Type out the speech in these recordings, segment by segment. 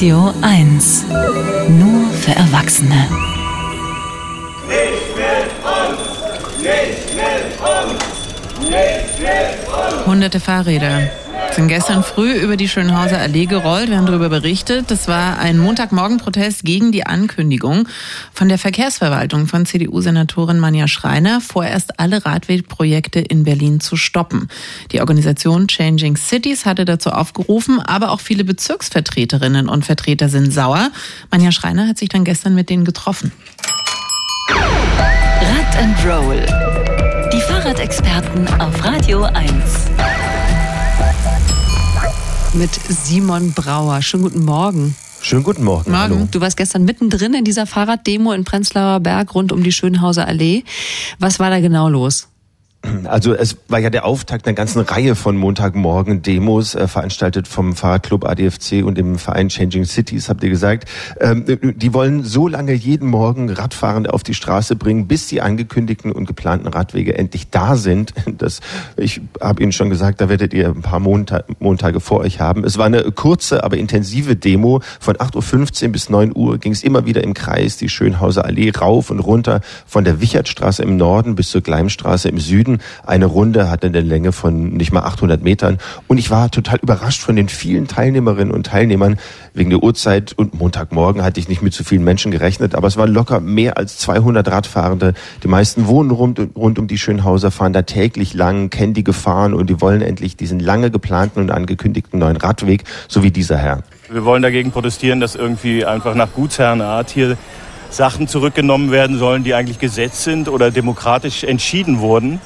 Radio 1. Nur für Erwachsene. Nicht mit uns! Nicht mit uns! Nicht mit uns! Hunderte Fahrräder sind gestern früh über die Schönhauser Allee gerollt. Wir haben darüber berichtet. Das war ein Montagmorgen-Protest gegen die Ankündigung von der Verkehrsverwaltung von CDU-Senatorin Manja Schreiner, vorerst alle Radwegprojekte in Berlin zu stoppen. Die Organisation Changing Cities hatte dazu aufgerufen, aber auch viele Bezirksvertreterinnen und Vertreter sind sauer. Manja Schreiner hat sich dann gestern mit denen getroffen. Rad and Roll. Die Fahrradexperten auf Radio 1 mit Simon Brauer. Schönen guten Morgen. Schönen guten Morgen. Morgen. Hallo. Du warst gestern mittendrin in dieser Fahrraddemo in Prenzlauer Berg rund um die Schönhauser Allee. Was war da genau los? Also es war ja der Auftakt einer ganzen Reihe von Montagmorgen-Demos, äh, veranstaltet vom Fahrradclub ADFC und dem Verein Changing Cities, habt ihr gesagt. Ähm, die wollen so lange jeden Morgen Radfahrende auf die Straße bringen, bis die angekündigten und geplanten Radwege endlich da sind. Das, ich habe Ihnen schon gesagt, da werdet ihr ein paar Montag, Montage vor euch haben. Es war eine kurze, aber intensive Demo. Von 8.15 Uhr bis 9 Uhr ging es immer wieder im Kreis, die Schönhauser Allee rauf und runter, von der Wichertstraße im Norden bis zur Gleimstraße im Süden. Süden. Eine Runde hatte eine Länge von nicht mal 800 Metern. Und ich war total überrascht von den vielen Teilnehmerinnen und Teilnehmern. Wegen der Uhrzeit und Montagmorgen hatte ich nicht mit so vielen Menschen gerechnet, aber es waren locker mehr als 200 Radfahrende. Die meisten wohnen rund, rund um die Schönhauser, fahren da täglich lang, kennen die Gefahren und die wollen endlich diesen lange geplanten und angekündigten neuen Radweg, so wie dieser Herr. Wir wollen dagegen protestieren, dass irgendwie einfach nach Gutsherrenart hier Sachen zurückgenommen werden sollen, die eigentlich Gesetz sind oder demokratisch entschieden wurden,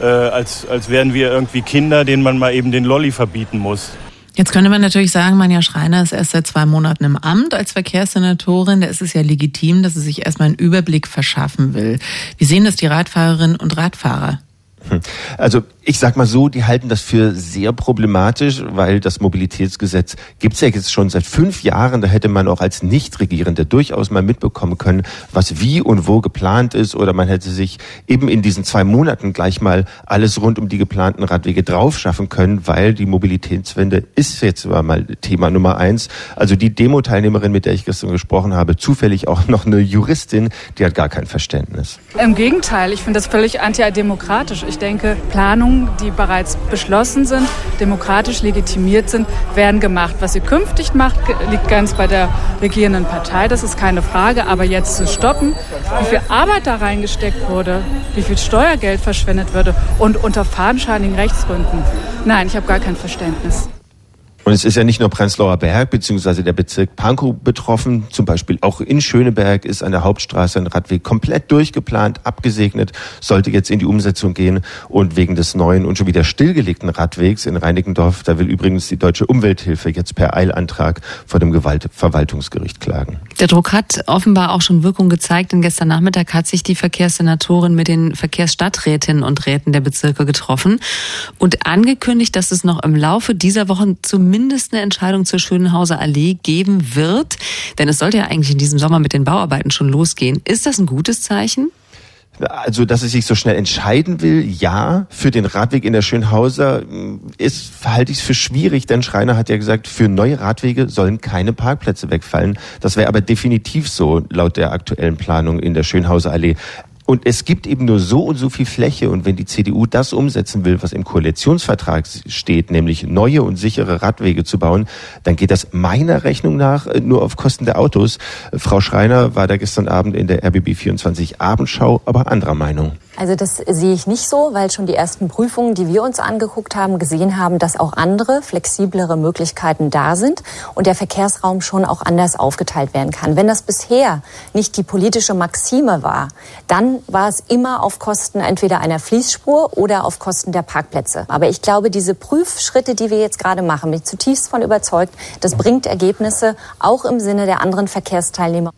äh, als, als wären wir irgendwie Kinder, denen man mal eben den Lolli verbieten muss. Jetzt könnte man natürlich sagen, Manja Schreiner ist erst seit zwei Monaten im Amt als Verkehrssenatorin. Da ist es ja legitim, dass sie sich erstmal einen Überblick verschaffen will. Wie sehen das die Radfahrerinnen und Radfahrer? Hm. Also ich sag mal so, die halten das für sehr problematisch, weil das Mobilitätsgesetz gibt's ja jetzt schon seit fünf Jahren. Da hätte man auch als Nichtregierende durchaus mal mitbekommen können, was wie und wo geplant ist. Oder man hätte sich eben in diesen zwei Monaten gleich mal alles rund um die geplanten Radwege drauf schaffen können, weil die Mobilitätswende ist jetzt mal Thema Nummer eins. Also die Demo-Teilnehmerin, mit der ich gestern gesprochen habe, zufällig auch noch eine Juristin, die hat gar kein Verständnis. Im Gegenteil, ich finde das völlig antidemokratisch. Ich denke, Planungen, die bereits beschlossen sind, demokratisch legitimiert sind, werden gemacht. Was sie künftig macht, liegt ganz bei der regierenden Partei, das ist keine Frage. Aber jetzt zu stoppen, wie viel Arbeit da reingesteckt wurde, wie viel Steuergeld verschwendet würde und unter fadenscheinigen Rechtsgründen, nein, ich habe gar kein Verständnis. Und es ist ja nicht nur Prenzlauer Berg beziehungsweise der Bezirk Pankow betroffen. Zum Beispiel auch in Schöneberg ist an der Hauptstraße ein Radweg komplett durchgeplant, abgesegnet, sollte jetzt in die Umsetzung gehen. Und wegen des neuen und schon wieder stillgelegten Radwegs in Reinickendorf, da will übrigens die Deutsche Umwelthilfe jetzt per Eilantrag vor dem Gewaltverwaltungsgericht klagen. Der Druck hat offenbar auch schon Wirkung gezeigt, denn gestern Nachmittag hat sich die Verkehrssenatorin mit den Verkehrsstadträtinnen und Räten der Bezirke getroffen und angekündigt, dass es noch im Laufe dieser Woche zum zumindest eine Entscheidung zur Schönhauser Allee geben wird? Denn es sollte ja eigentlich in diesem Sommer mit den Bauarbeiten schon losgehen. Ist das ein gutes Zeichen? Also, dass es sich so schnell entscheiden will, ja. Für den Radweg in der Schönhauser mm, ist, halte ich es für schwierig, denn Schreiner hat ja gesagt, für neue Radwege sollen keine Parkplätze wegfallen. Das wäre aber definitiv so, laut der aktuellen Planung in der Schönhauser Allee. Und es gibt eben nur so und so viel Fläche. Und wenn die CDU das umsetzen will, was im Koalitionsvertrag steht, nämlich neue und sichere Radwege zu bauen, dann geht das meiner Rechnung nach äh, nur auf Kosten der Autos. Frau Schreiner war da gestern Abend in der RBB 24 Abendschau, aber anderer Meinung. Also das sehe ich nicht so, weil schon die ersten Prüfungen, die wir uns angeguckt haben, gesehen haben, dass auch andere, flexiblere Möglichkeiten da sind und der Verkehrsraum schon auch anders aufgeteilt werden kann. Wenn das bisher nicht die politische Maxime war, dann war es immer auf Kosten entweder einer Fließspur oder auf Kosten der Parkplätze. Aber ich glaube, diese Prüfschritte, die wir jetzt gerade machen, bin ich zutiefst von überzeugt, das bringt Ergebnisse auch im Sinne der anderen Verkehrsteilnehmer.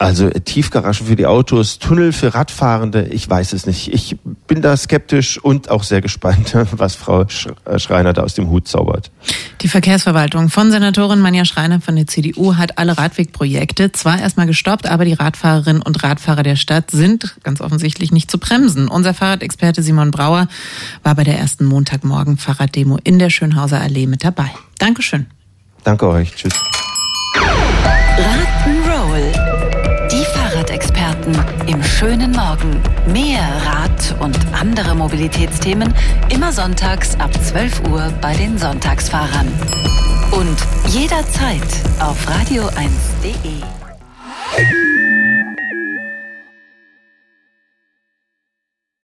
Also Tiefgaragen für die Autos, Tunnel für Radfahrende, ich weiß es nicht. Ich bin da skeptisch und auch sehr gespannt, was Frau äh, Schreiner da aus dem Hut zaubert. Die Verkehrsverwaltung von Senatorin Manja Schreiner von der CDU hat alle Radwegprojekte zwar erstmal gestoppt, aber die Radfahrerinnen und Radfahrer der Stadt sind ganz offensichtlich nicht zu bremsen. Unser Fahrradexperte Simon Brauer war bei der ersten Montagmorgen Fahrraddemo in der Schönhauser Allee mit dabei. Dankeschön. Danke euch. Tschüss. Schönen Morgen. Mehr Rad und andere Mobilitätsthemen immer sonntags ab 12 Uhr bei den Sonntagsfahrern. Und jederzeit auf radio1.de.